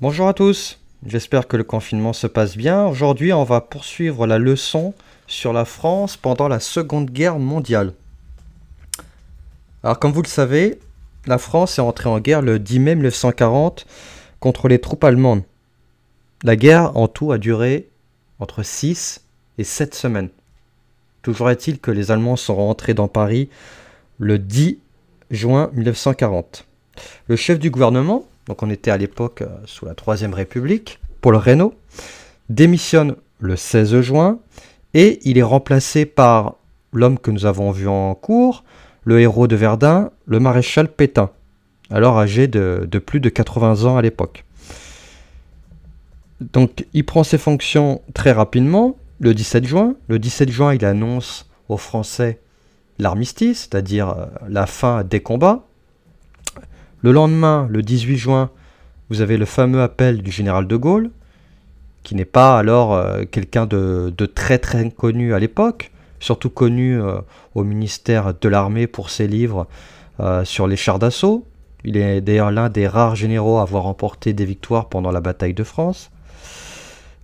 Bonjour à tous, j'espère que le confinement se passe bien. Aujourd'hui, on va poursuivre la leçon sur la France pendant la Seconde Guerre mondiale. Alors comme vous le savez, la France est entrée en guerre le 10 mai 1940 contre les troupes allemandes. La guerre en tout a duré entre 6 et 7 semaines. Toujours est-il que les Allemands sont rentrés dans Paris le 10 juin 1940. Le chef du gouvernement, donc on était à l'époque euh, sous la Troisième République, Paul Reynaud, démissionne le 16 juin et il est remplacé par l'homme que nous avons vu en cours, le héros de Verdun, le maréchal Pétain, alors âgé de, plus de 80 ans à l'époque. Donc il prend ses fonctions très rapidement, le 17 juin. Le 17 juin, il annonce aux Français l'armistice, c'est-à-dire euh, la fin des combats. Le lendemain, le 18 juin, vous avez le fameux appel du général de Gaulle, qui n'est pas alors euh, quelqu'un de, très très connu à l'époque, surtout connu euh, au ministère de l'armée pour ses livres sur les chars d'assaut. Il est d'ailleurs l'un des rares généraux à avoir remporté des victoires pendant la bataille de France.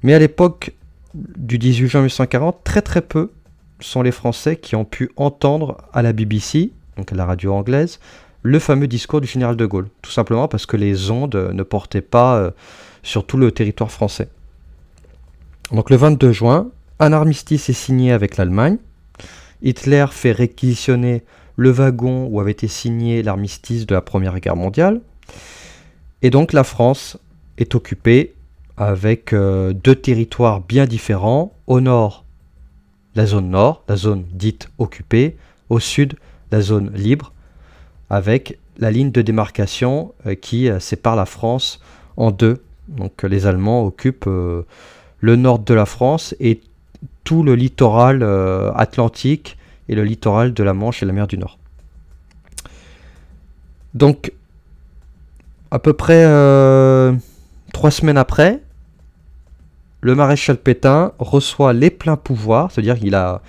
Mais à l'époque du 18 juin 1940, très très peu sont les Français qui ont pu entendre à la BBC, donc à la radio anglaise, le fameux discours du général de Gaulle. Tout simplement parce que les ondes ne portaient pas euh, sur tout le territoire français. Donc le 22 juin, un armistice est signé avec l'Allemagne. Hitler fait réquisitionner le wagon où avait été signé l'armistice de la Première Guerre mondiale. Et donc la France est occupée avec euh, deux territoires bien différents. Au nord, la zone nord, la zone dite occupée. Au sud, la zone libre, avec la ligne de démarcation euh, qui euh, sépare la France en deux. Donc les Allemands occupent le nord de la France et tout le littoral atlantique et le littoral de la Manche et la mer du Nord. Donc, à peu près trois semaines après, le maréchal Pétain reçoit les pleins pouvoirs, c'est-à-dire qu'il a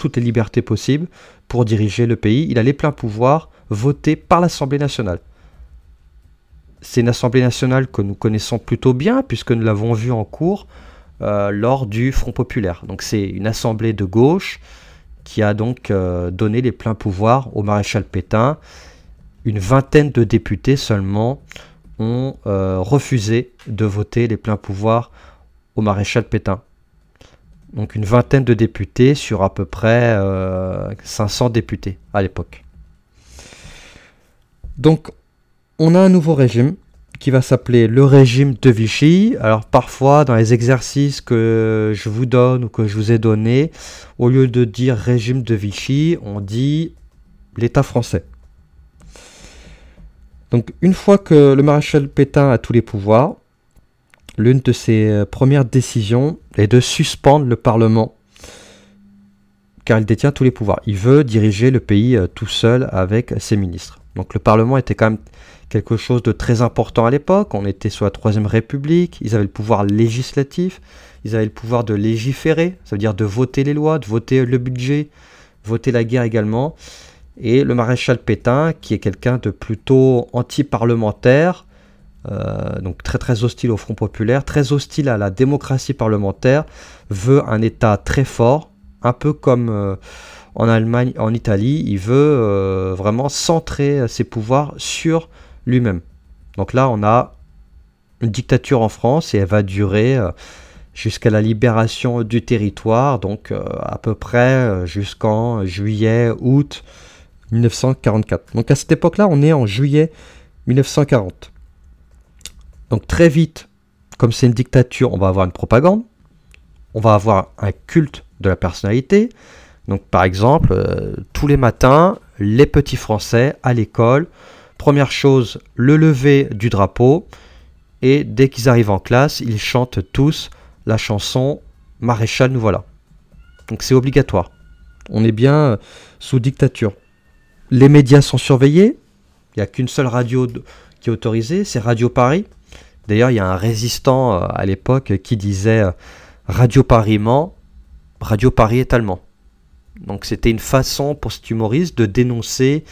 toutes les libertés possibles pour diriger le pays. Il a les pleins pouvoirs votés par l'Assemblée nationale. C'est une Assemblée nationale que nous connaissons plutôt bien, puisque nous l'avons vu en cours euh, lors du Front populaire. Donc c'est une Assemblée de gauche qui a donc euh, donné les pleins pouvoirs au maréchal Pétain. Une vingtaine de députés seulement ont euh, refusé de voter les pleins pouvoirs au maréchal Pétain. Donc une vingtaine de députés sur à peu près 500 euh, députés à l'époque. Donc on a un nouveau régime qui va s'appeler le régime de Vichy. Alors parfois dans les exercices que je vous donne ou que je vous ai donné, au lieu de dire régime de Vichy, on dit l'État français. Donc une fois que le maréchal Pétain a tous les pouvoirs, l'une de ses euh, premières décisions est de suspendre le Parlement, car il détient tous les pouvoirs. Il veut diriger le pays euh, tout seul avec ses ministres. Donc le Parlement était quand même quelque chose de très important à l'époque. On était sous la Troisième République, ils avaient le pouvoir législatif, ils avaient le pouvoir de légiférer, ça veut dire de voter les lois, de voter le budget, voter la guerre également et le maréchal Pétain, qui est quelqu'un de plutôt anti-parlementaire, euh, donc très très hostile au Front populaire, très hostile à la démocratie parlementaire, veut un État très fort, un peu comme euh, en Allemagne, en Italie, il veut euh, vraiment centrer ses pouvoirs sur lui-même. Donc là, on a une dictature en France et elle va durer jusqu'à la libération du territoire, donc à peu près jusqu'en juillet, août 1944. Donc à cette époque-là, on est en juillet 1940. Donc très vite, comme c'est une dictature, on va avoir une propagande, on va avoir un culte de la personnalité. Donc par exemple, euh, tous les matins, les petits Français à l'école, première chose, le lever du drapeau, et dès qu'ils arrivent en classe, ils chantent tous la chanson Maréchal nous voilà. Donc c'est obligatoire. On est bien euh, sous dictature. Les médias sont surveillés. Il n'y a qu'une seule radio qui est autorisée, c'est Radio Paris. D'ailleurs, il y a un résistant euh, à l'époque qui disait euh, Radio Paris ment, Radio Paris est allemand. Donc c'était une façon pour cet humoriste de dénoncer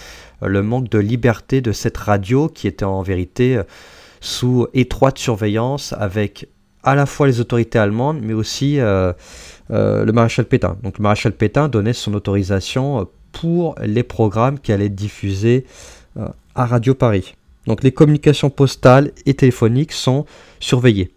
euh, le manque de liberté de cette radio qui était en vérité sous étroite surveillance avec à la fois les autorités allemandes, mais aussi le maréchal Pétain. Donc le maréchal Pétain donnait son autorisation pour les programmes qui allaient être diffusés à Radio Paris. Donc les communications postales et téléphoniques sont surveillées.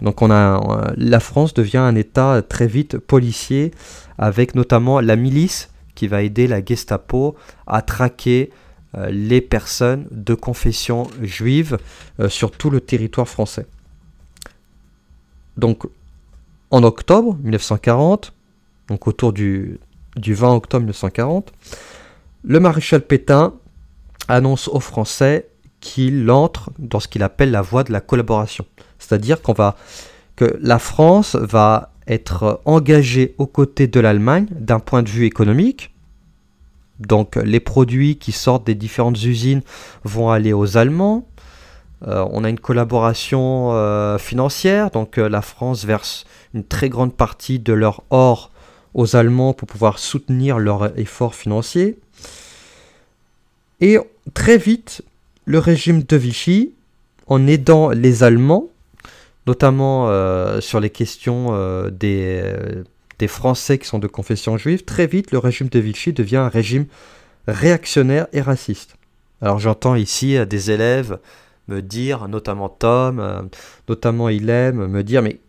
Donc on a, la France devient un État très vite policier, avec notamment la milice qui va aider la Gestapo à traquer euh, les personnes de confession juive euh, sur tout le territoire français. Donc en octobre 1940, donc autour du, du 20 octobre 1940, le maréchal Pétain annonce aux Français qu'il entre dans ce qu'il appelle la voie de la collaboration. C'est-à-dire qu'on va que la France va être engagée aux côtés de l'Allemagne d'un point de vue économique. Donc les produits qui sortent des différentes usines vont aller aux Allemands. Euh, on a une collaboration euh, financière, donc euh, la France verse une très grande partie de leur or aux Allemands pour pouvoir soutenir leur effort financier. Et très vite, le régime de Vichy, en aidant les Allemands, notamment euh, sur les questions euh, des, euh, des, Français qui sont de confession juive, très vite le régime de Vichy devient un régime réactionnaire et raciste. Alors j'entends ici des élèves me dire, notamment Tom, notamment Ilem, me dire mais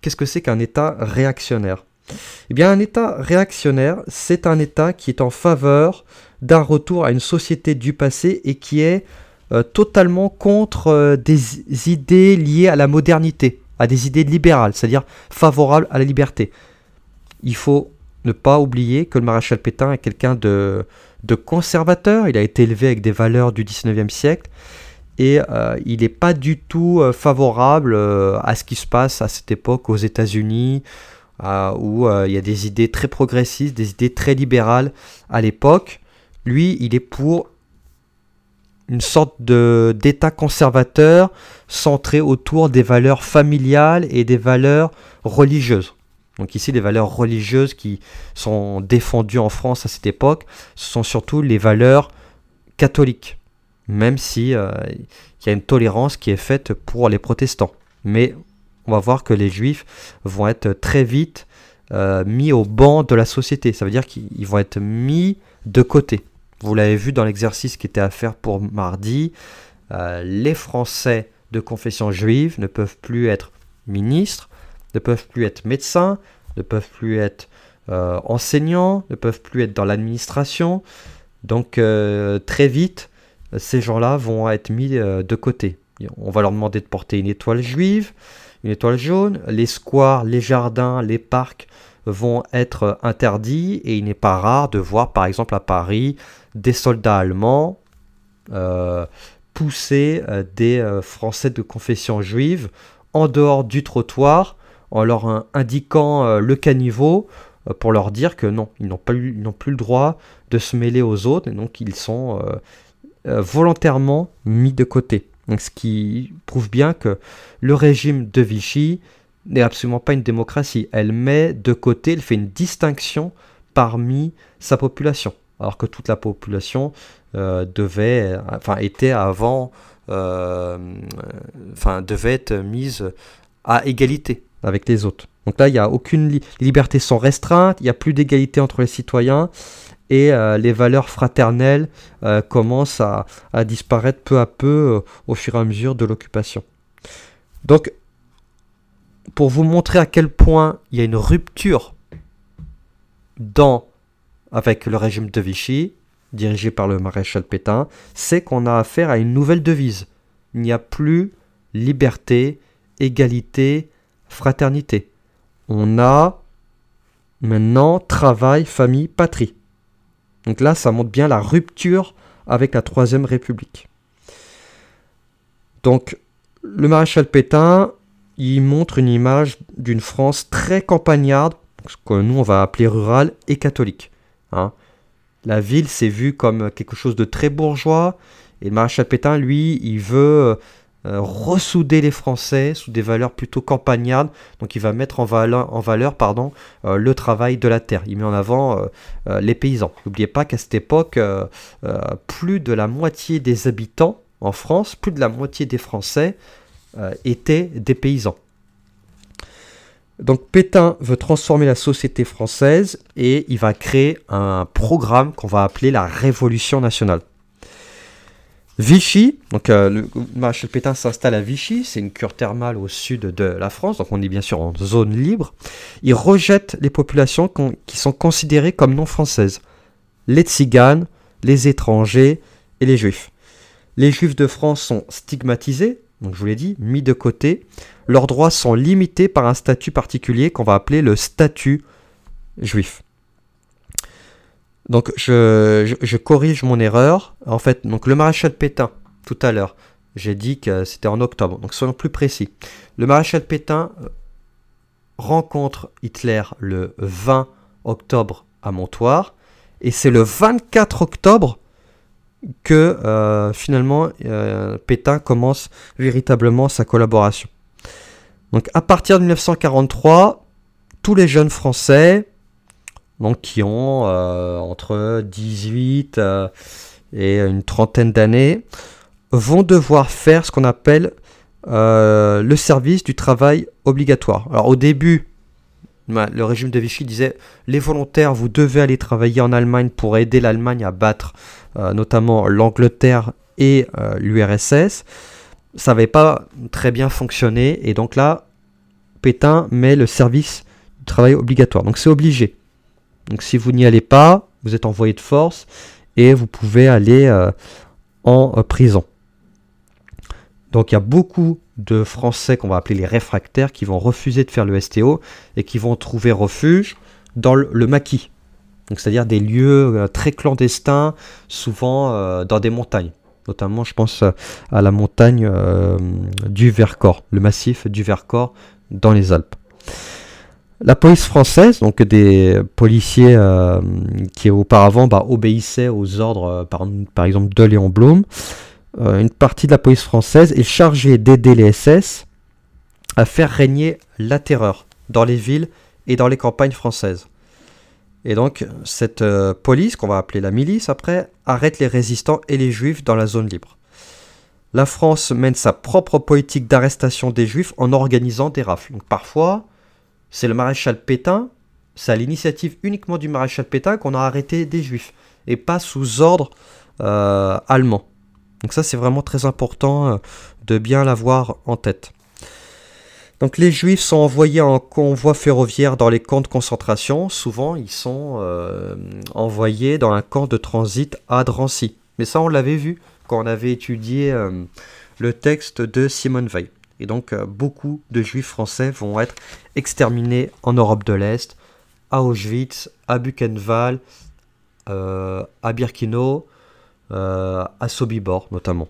qu'est-ce que c'est qu'un État réactionnaire? Eh bien un État réactionnaire, c'est un État qui est en faveur d'un retour à une société du passé et qui est euh, totalement contre euh, des idées liées à la modernité, à des idées libérales, c'est-à-dire favorables à la liberté. Il faut ne pas oublier que le maréchal Pétain est quelqu'un de, conservateur, il a été élevé avec des valeurs du 19e siècle, et euh, il n'est pas du tout favorable à ce qui se passe à cette époque aux États-Unis, où il y a des idées très progressistes, des idées très libérales à l'époque. Lui, il est pour une sorte de d'état conservateur centré autour des valeurs familiales et des valeurs religieuses. Donc ici, les valeurs religieuses qui sont défendues en France à cette époque, ce sont surtout les valeurs catholiques, même si euh, y a une tolérance qui est faite pour les protestants. Mais on va voir que les juifs vont être très vite euh, mis au banc de la société. Ça veut dire qu'ils vont être mis de côté. Vous l'avez vu dans l'exercice qui était à faire pour mardi, euh, les Français de confession juive ne peuvent plus être ministres, ne peuvent plus être médecins, ne peuvent plus être euh, enseignants, ne peuvent plus être dans l'administration. Donc très vite, ces gens-là vont être mis de côté. On va leur demander de porter une étoile juive, une étoile jaune. Les squares, les jardins, les parcs vont être interdits et il n'est pas rare de voir par exemple à Paris des soldats allemands euh, pousser euh, des euh, Français de confession juive en dehors du trottoir en leur indiquant le caniveau pour leur dire que non, ils n'ont plus, plus le droit de se mêler aux autres et donc ils sont volontairement mis de côté. Ce qui prouve bien que le régime de Vichy n'est absolument pas une démocratie. Elle met de côté, elle fait une distinction parmi sa population alors que toute la population euh, devait, enfin, était avant, euh, enfin, devait être mise à égalité avec les autres. Donc là, il n'y a aucune les libertés sont restreintes, il n'y a plus d'égalité entre les citoyens et euh, les valeurs fraternelles commencent à, disparaître peu à peu au fur et à mesure de l'occupation. Donc, pour vous montrer à quel point il y a une rupture dans avec le régime de Vichy, dirigé par le maréchal Pétain, c'est qu'on a affaire à une nouvelle devise. Il n'y a plus liberté, égalité, fraternité. On a maintenant travail, famille, patrie. Donc là, ça montre bien la rupture avec la Troisième République. Donc, le maréchal Pétain, il montre une image d'une France très campagnarde, ce que nous on va appeler rurale et catholique. Hein. La ville s'est vue comme quelque chose de très bourgeois, et le maréchal Pétain, lui, il veut euh, ressouder les Français sous des valeurs plutôt campagnardes, donc il va mettre en valeur, pardon, euh, le travail de la terre. Il met en avant euh, les paysans. N'oubliez pas qu'à cette époque, plus de la moitié des habitants en France, plus de la moitié des Français euh, étaient des paysans. Donc Pétain veut transformer la société française et il va créer un programme qu'on va appeler la Révolution nationale. Vichy, donc euh, le maréchal Pétain s'installe à Vichy, c'est une cure thermale au sud de la France, donc on est bien sûr en zone libre. Il rejette les populations qui sont considérées comme non françaises les tziganes, les étrangers et les juifs. Les juifs de France sont stigmatisés, donc je vous l'ai dit, mis de côté. Leurs droits sont limités par un statut particulier qu'on va appeler le statut juif. Donc je, corrige mon erreur. En fait, donc le maréchal Pétain, tout à l'heure, j'ai dit que c'était en octobre. Donc soyons plus précis. Le maréchal Pétain euh, rencontre Hitler le 20 octobre à Montoire. Et c'est le 24 octobre que euh, finalement euh, Pétain commence véritablement sa collaboration. Donc à partir de 1943, tous les jeunes Français, donc qui ont euh, entre 18 et une trentaine d'années, vont devoir faire ce qu'on appelle le service du travail obligatoire. Alors au début, le régime de Vichy disait les volontaires, vous devez aller travailler en Allemagne pour aider l'Allemagne à battre euh, notamment l'Angleterre et euh, l'URSS. Ça n'avait pas très bien fonctionné et donc là, Pétain met le service du travail obligatoire. Donc c'est obligé. Donc si vous n'y allez pas, vous êtes envoyé de force et vous pouvez aller euh, en prison. Donc il y a beaucoup de Français qu'on va appeler les réfractaires qui vont refuser de faire le STO et qui vont trouver refuge dans le, maquis. C'est-à-dire des lieux euh, très clandestins, souvent euh, dans des montagnes. Notamment, je pense euh, à la montagne du Vercors, le massif du Vercors dans les Alpes. La police française, donc des policiers qui auparavant bah, obéissaient aux ordres, par, par, exemple, de Léon Blum, euh, une partie de la police française est chargée d'aider les SS à faire régner la terreur dans les villes et dans les campagnes françaises. Et donc, cette euh, police, qu'on va appeler la milice après, arrête les résistants et les juifs dans la zone libre. La France mène sa propre politique d'arrestation des juifs en organisant des rafles. Parfois, c'est le maréchal Pétain, c'est à l'initiative uniquement du maréchal Pétain qu'on a arrêté des juifs, et pas sous ordre euh, allemand. Donc ça c'est vraiment très important euh, de bien l'avoir en tête. Donc les juifs sont envoyés en convoi ferroviaire dans les camps de concentration. Souvent ils sont euh, envoyés dans un camp de transit à Drancy. Mais ça on l'avait vu quand on avait étudié le texte de Simone Veil. Et donc beaucoup de juifs français vont être exterminés en Europe de l'Est, à Auschwitz, à Buchenwald, à Birkenau, euh, à Sobibor notamment.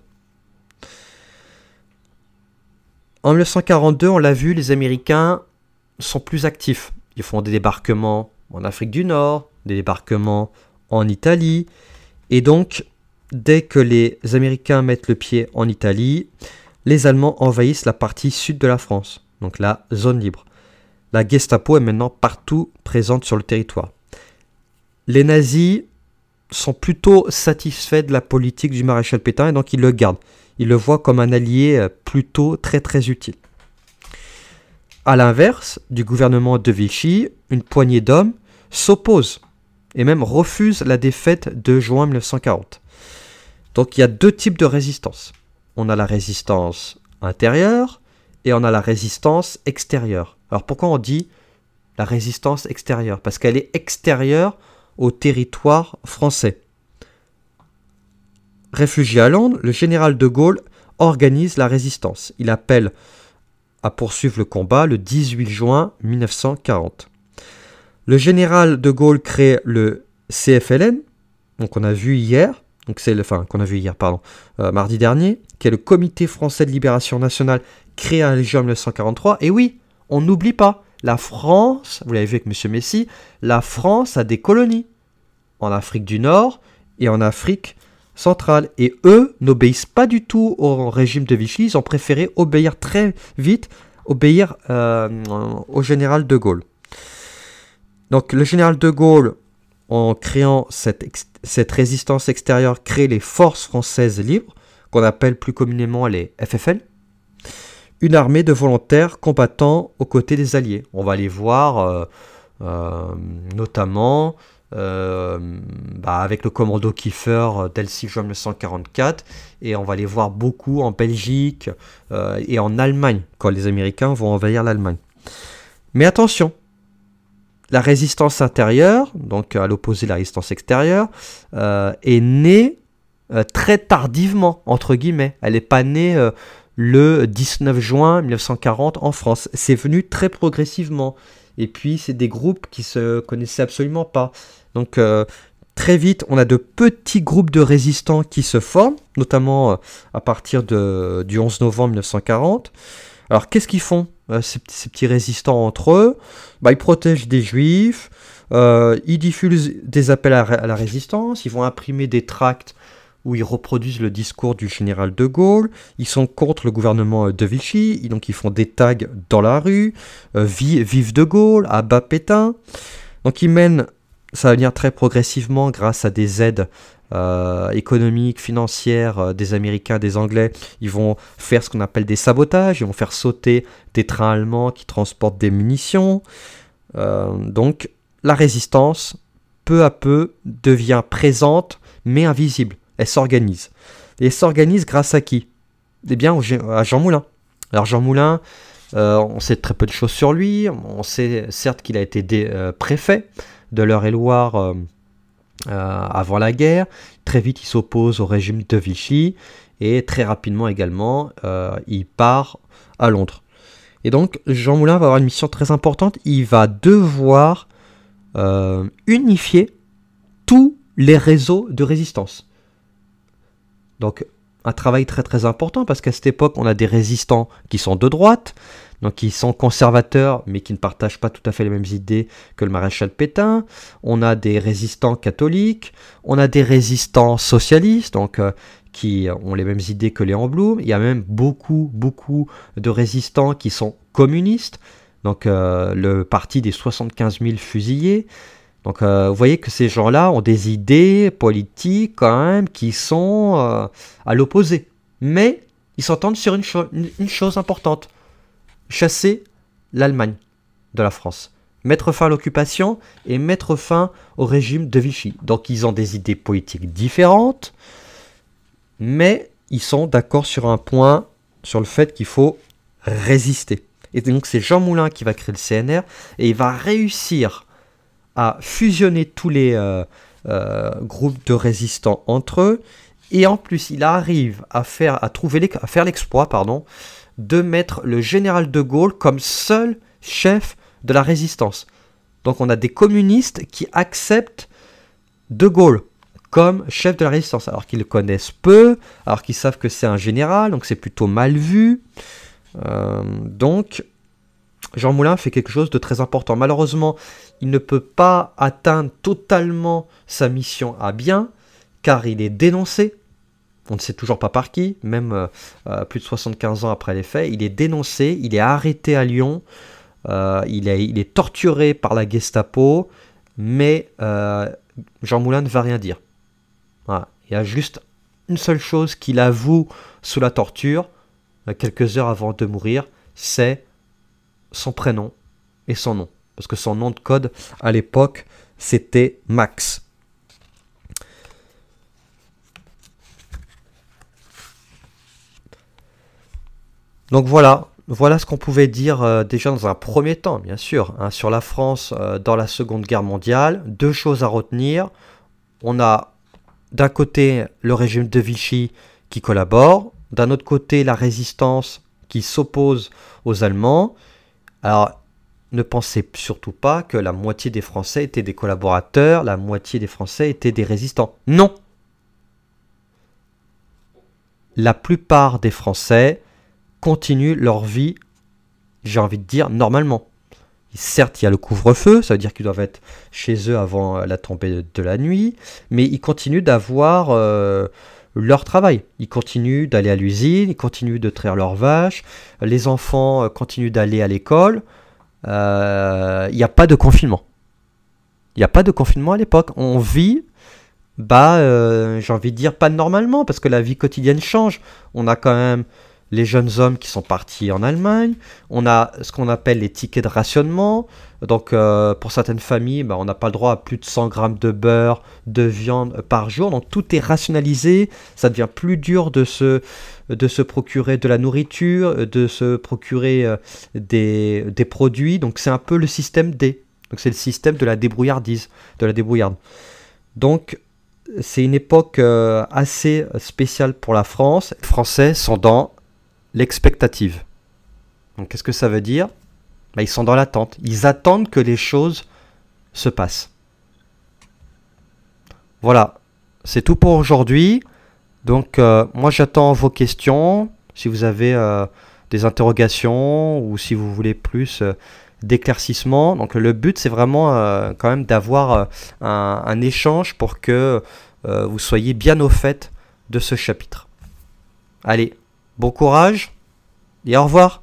En 1942, on l'a vu, les Américains sont plus actifs. Ils font des débarquements en Afrique du Nord, des débarquements en Italie. Et donc, dès que les Américains mettent le pied en Italie, les Allemands envahissent la partie sud de la France, donc la zone libre. La Gestapo est maintenant partout présente sur le territoire. Les nazis sont plutôt satisfaits de la politique du maréchal Pétain et donc ils le gardent. Ils le voient comme un allié euh, plutôt très très utile. A l'inverse du gouvernement de Vichy, une poignée d'hommes s'opposent et même refusent la défaite de juin 1940. Donc il y a deux types de résistance. On a la résistance intérieure et on a la résistance extérieure. Alors pourquoi on dit la résistance extérieure? Parce qu'elle est extérieure au territoire français. Réfugié à Londres, le général de Gaulle organise la résistance. Il appelle à poursuivre le combat le 18 juin 1940. Le général de Gaulle crée le CFLN, donc on a vu hier, donc c'est le, enfin qu'on a vu hier, pardon, euh, mardi dernier, qui est le Comité français de libération nationale créé en 1943. Et oui, on n'oublie pas, la France, vous l'avez vu avec M. Messi, la France a des colonies en Afrique du Nord et en Afrique centrale. Et eux n'obéissent pas du tout au régime de Vichy, ils ont préféré obéir très vite, obéir euh, au général de Gaulle. Donc le général de Gaulle, en créant cette, résistance extérieure, crée les forces françaises libres, qu'on appelle plus communément les FFL, une armée de volontaires combattant aux côtés des Alliés. On va les voir euh, euh, notamment euh, bah, avec le commando Kiefer 6 juin 1944, et on va les voir beaucoup en Belgique et en Allemagne, quand les Américains vont envahir l'Allemagne. Mais attention, la résistance intérieure, donc à l'opposé de la résistance extérieure, est née très tardivement, entre guillemets. Elle n'est pas née le 19 juin 1940 en France. C'est venu très progressivement. Et puis, c'est des groupes qui se connaissaient absolument pas. Donc, euh, très vite, on a de petits groupes de résistants qui se forment, notamment euh, à partir du 11 novembre 1940. Alors, qu'est-ce qu'ils font, euh, ces, petits résistants entre eux. Bah, Ils protègent des juifs, ils diffusent des appels à, à, la résistance, ils vont imprimer des tracts où ils reproduisent le discours du général de Gaulle, ils sont contre le gouvernement de Vichy, donc ils font des tags dans la rue, euh, vive de Gaulle, abat Pétain. Donc ils mènent, ça va venir très progressivement grâce à des aides euh, économiques, financières euh, des Américains, des Anglais. Ils vont faire ce qu'on appelle des sabotages, ils vont faire sauter des trains allemands qui transportent des munitions. donc la résistance, peu à peu, devient présente mais invisible elle s'organise. Et elle s'organise grâce à qui? Eh bien, à Jean Moulin. Alors Jean Moulin, euh, on sait très peu de choses sur lui. On sait certes qu'il a été euh, préfet de l'Eure-et-Loire euh, avant la guerre. Très vite, il s'oppose au régime de Vichy. Et très rapidement également, il part à Londres. Et donc, Jean Moulin va avoir une mission très importante. Il va devoir unifier tous les réseaux de résistance. Donc un travail très très important parce qu'à cette époque on a des résistants qui sont de droite, donc qui sont conservateurs mais qui ne partagent pas tout à fait les mêmes idées que le maréchal Pétain. On a des résistants catholiques, on a des résistants socialistes, donc euh, qui ont les mêmes idées que Léon Blum. Il y a même beaucoup beaucoup de résistants qui sont communistes, donc euh, le parti des 75 000 fusillés. Donc euh, vous voyez que ces gens-là ont des idées politiques quand même qui sont à l'opposé. Mais ils s'entendent sur une, chose importante. Chasser l'Allemagne de la France. Mettre fin à l'occupation et mettre fin au régime de Vichy. Donc ils ont des idées politiques différentes, mais ils sont d'accord sur un point, sur le fait qu'il faut résister. Et donc c'est Jean Moulin qui va créer le CNR et il va réussir à fusionner tous les euh, euh, groupes de résistants entre eux. Et en plus, il arrive à faire, à faire l'exploit, pardon, de mettre le général de Gaulle comme seul chef de la résistance. Donc on a des communistes qui acceptent de Gaulle comme chef de la résistance, alors qu'ils le connaissent peu, alors qu'ils savent que c'est un général, donc c'est plutôt mal vu. Euh, donc Jean Moulin fait quelque chose de très important. Malheureusement, il ne peut pas atteindre totalement sa mission à bien, car il est dénoncé. On ne sait toujours pas par qui, même euh, euh, plus de 75 ans après les faits. Il est dénoncé, il est arrêté à Lyon, euh, il, est, il, est, torturé par la Gestapo, mais Jean Moulin ne va rien dire. Il y a juste une seule chose qu'il avoue sous la torture, quelques heures avant de mourir, c'est son prénom et son nom. Parce que son nom de code à l'époque, c'était Max. Donc voilà, voilà ce qu'on pouvait dire euh, déjà dans un premier temps, bien sûr, hein, sur la France euh, dans la Seconde Guerre mondiale. Deux choses à retenir. On a d'un côté le régime de Vichy qui collabore, d'un autre côté la résistance qui s'oppose aux Allemands, alors, ne pensez surtout pas que la moitié des Français étaient des collaborateurs, la moitié des Français étaient des résistants. Non La plupart des Français continuent leur vie, j'ai envie de dire, normalement. Certes, il y a le couvre-feu, ça veut dire qu'ils doivent être chez eux avant la tombée de la nuit, mais ils continuent d'avoir euh, leur travail. Ils continuent d'aller à l'usine, ils continuent de traire leurs vaches, les enfants euh, continuent d'aller à l'école. Il euh, n'y a pas de confinement. Il n'y a pas de confinement à l'époque. On vit bah, j'ai envie de dire pas normalement, parce que la vie quotidienne change. On a quand même les jeunes hommes qui sont partis en Allemagne, on a ce qu'on appelle les tickets de rationnement. Donc, euh, pour certaines familles, bah, on n'a pas le droit à plus de 100 grammes de beurre, de viande par jour. Donc, tout est rationalisé. Ça devient plus dur de se, de se procurer de la nourriture, de se procurer euh, des, des produits. Donc, c'est un peu le système D. Donc, c'est le système de la débrouillardise, de la débrouillarde. Donc, c'est une époque euh, assez spéciale pour la France. Les Français sont dans l'expectative. Donc qu'est-ce que ça veut dire? Bah, Ils sont dans l'attente. Ils attendent que les choses se passent. Voilà, c'est tout pour aujourd'hui. Donc euh, moi j'attends vos questions. Si vous avez euh, des interrogations ou si vous voulez plus d'éclaircissement. Donc le but c'est vraiment euh, quand même d'avoir euh, un, échange pour que euh, vous soyez bien au fait de ce chapitre. Allez, bon courage et au revoir